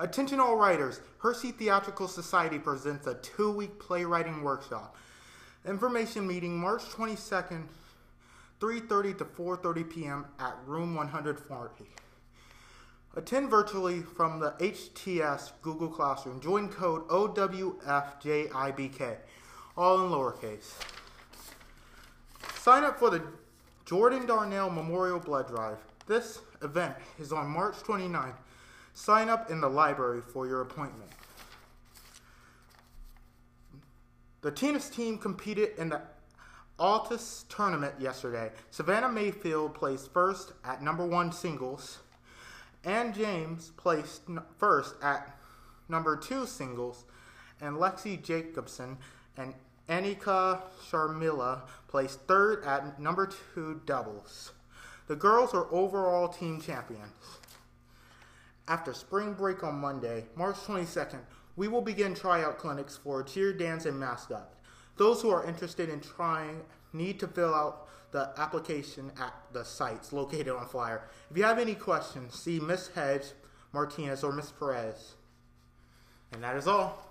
Attention all writers, Hershey Theatrical Society presents a two-week playwriting workshop. Information meeting March 22nd, 3.30 to 4.30 p.m. at room 140. Attend virtually from the HTS Google Classroom. Join code OWFJIBK, all in lowercase. Sign up for the Jordan Darnell Memorial Blood Drive. This event is on March 29th. Sign up in the library for your appointment. The tennis team competed in the Altus tournament yesterday. Savannah Mayfield placed first at number one singles. Ann James placed first at number two singles. And Lexi Jacobson and Annika Sharmila placed third at number two doubles. The girls are overall team champions. After spring break on Monday, March 22nd, we will begin tryout clinics for cheer, dance, and mascot. Those who are interested in trying need to fill out the application at the sites located on flyer. If you have any questions, see Miss Hedge, Martinez, or Miss Perez. And that is all.